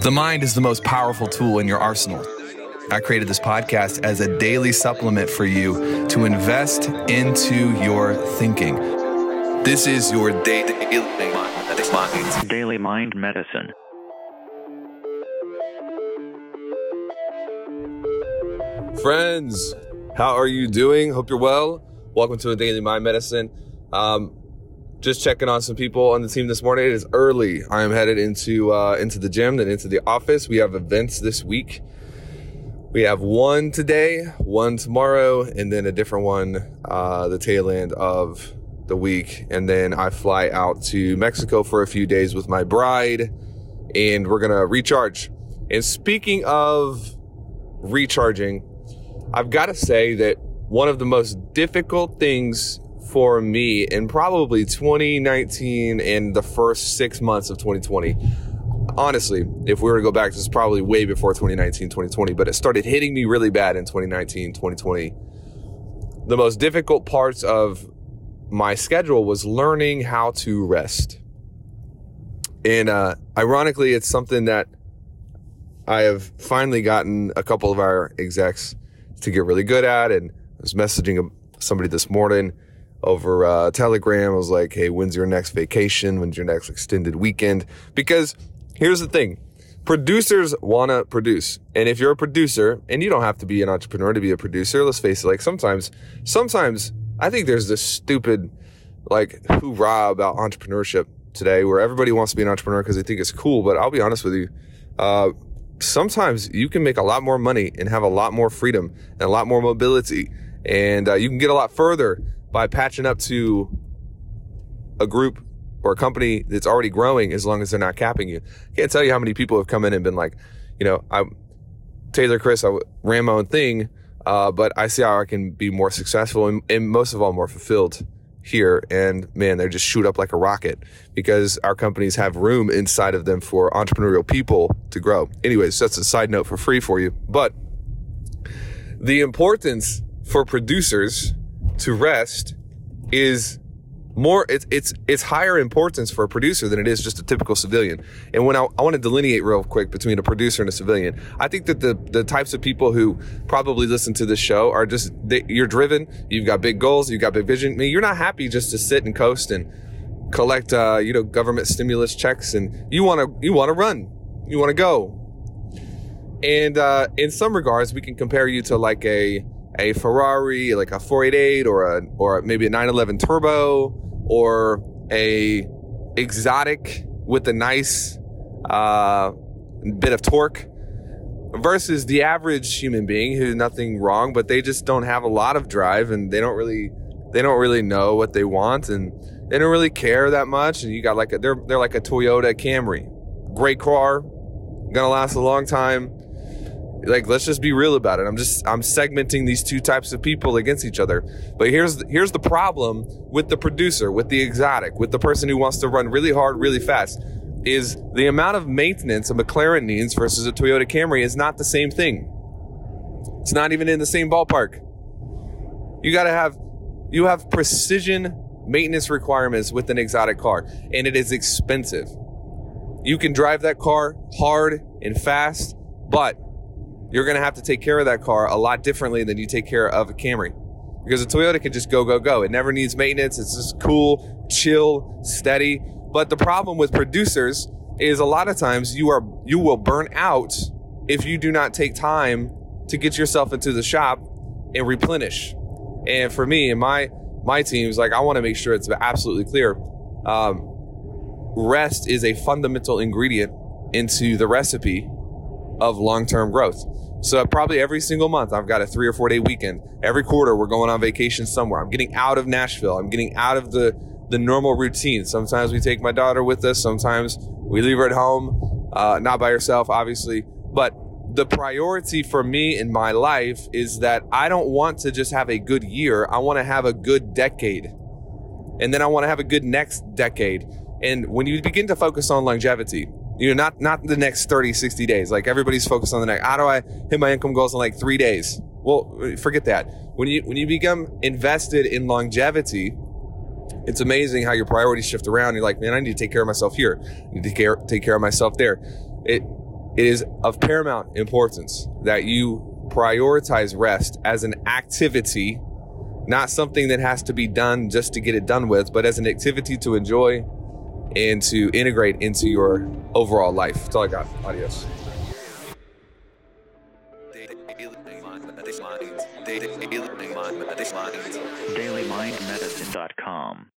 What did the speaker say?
The mind is the most powerful tool in your arsenal. I created this podcast as a daily supplement for you to invest into your thinking. This is your day Daily Mind Medicine. Friends, how are you doing? Hope you're well. Welcome to a Daily Mind Medicine. Um, just checking on some people on the team this morning. It is early. I am headed into uh, into the gym, then into the office. We have events this week. We have one today, one tomorrow, and then a different one uh, the tail end of the week. And then I fly out to Mexico for a few days with my bride, and we're gonna recharge. And speaking of recharging, I've got to say that one of the most difficult things for me in probably 2019 and the first six months of 2020. Honestly, if we were to go back, this is probably way before 2019, 2020, but it started hitting me really bad in 2019, 2020. The most difficult parts of my schedule was learning how to rest. And uh, ironically, it's something that I have finally gotten a couple of our execs to get really good at. And I was messaging somebody this morning over uh, Telegram. I was like, hey, when's your next vacation? When's your next extended weekend? Because here's the thing producers want to produce. And if you're a producer, and you don't have to be an entrepreneur to be a producer, let's face it, like sometimes, sometimes I think there's this stupid, like, hoorah about entrepreneurship today where everybody wants to be an entrepreneur because they think it's cool. But I'll be honest with you, uh, sometimes you can make a lot more money and have a lot more freedom and a lot more mobility. And uh, you can get a lot further by patching up to a group or a company that's already growing as long as they're not capping you. I can't tell you how many people have come in and been like, you know, I Taylor Chris, I ran my own thing, uh, but I see how I can be more successful and, and most of all more fulfilled here. And man, they just shoot up like a rocket because our companies have room inside of them for entrepreneurial people to grow. Anyways, that's a side note for free for you. But the importance for producers to rest is more it's it's it's higher importance for a producer than it is just a typical civilian. And when I, I want to delineate real quick between a producer and a civilian, I think that the the types of people who probably listen to this show are just they, you're driven, you've got big goals, you've got big vision. I mean, you're not happy just to sit and coast and collect uh, you know government stimulus checks, and you want to you want to run, you want to go. And uh, in some regards, we can compare you to like a a Ferrari, like a 488 or a, or maybe a 911 turbo or a exotic with a nice, uh, bit of torque versus the average human being who's nothing wrong, but they just don't have a lot of drive and they don't really, they don't really know what they want and they don't really care that much. And you got like a, they're, they're like a Toyota Camry, great car, gonna last a long time like let's just be real about it. I'm just i'm segmenting these two types of people against each other. But here's here's the problem with the producer with the exotic with the person who wants to run really hard really fast is the amount of maintenance a mclaren needs versus a toyota camry is not the same thing. It's not even in the same ballpark. You got to have you have precision maintenance requirements with an exotic car and it is expensive. You can drive that car hard and fast but you're going to have to take care of that car a lot differently than you take care of a Camry. Because a Toyota can just go, go, go. It never needs maintenance. It's just cool, chill, steady. But the problem with producers is a lot of times you are you will burn out if you do not take time to get yourself into the shop and replenish. And for me and my my teams, like I want to make sure it's absolutely clear. Um, rest is a fundamental ingredient into the recipe of long term growth. So probably every single month, I've got a three or four day weekend. Every quarter, we're going on vacation somewhere. I'm getting out of Nashville. I'm getting out of the the normal routine. Sometimes we take my daughter with us. Sometimes we leave her at home, uh, not by herself, obviously. But the priority for me in my life is that I don't want to just have a good year. I want to have a good decade. And then I want to have a good next decade. And when you begin to focus on longevity, you know not not the next 30 60 days. Like everybody's focused on the next how do i hit my income goals in like three days? Well forget that. When you when you become invested in longevity it's amazing how your priorities shift around. You're like man i need to take care of myself here. I need to care, take care of myself there. It it is of paramount importance that you prioritize rest as an activity not something that has to be done just to get it done with but as an activity to enjoy and to integrate into your overall life. That's all I got. Adios. DailyMindMedicine.com.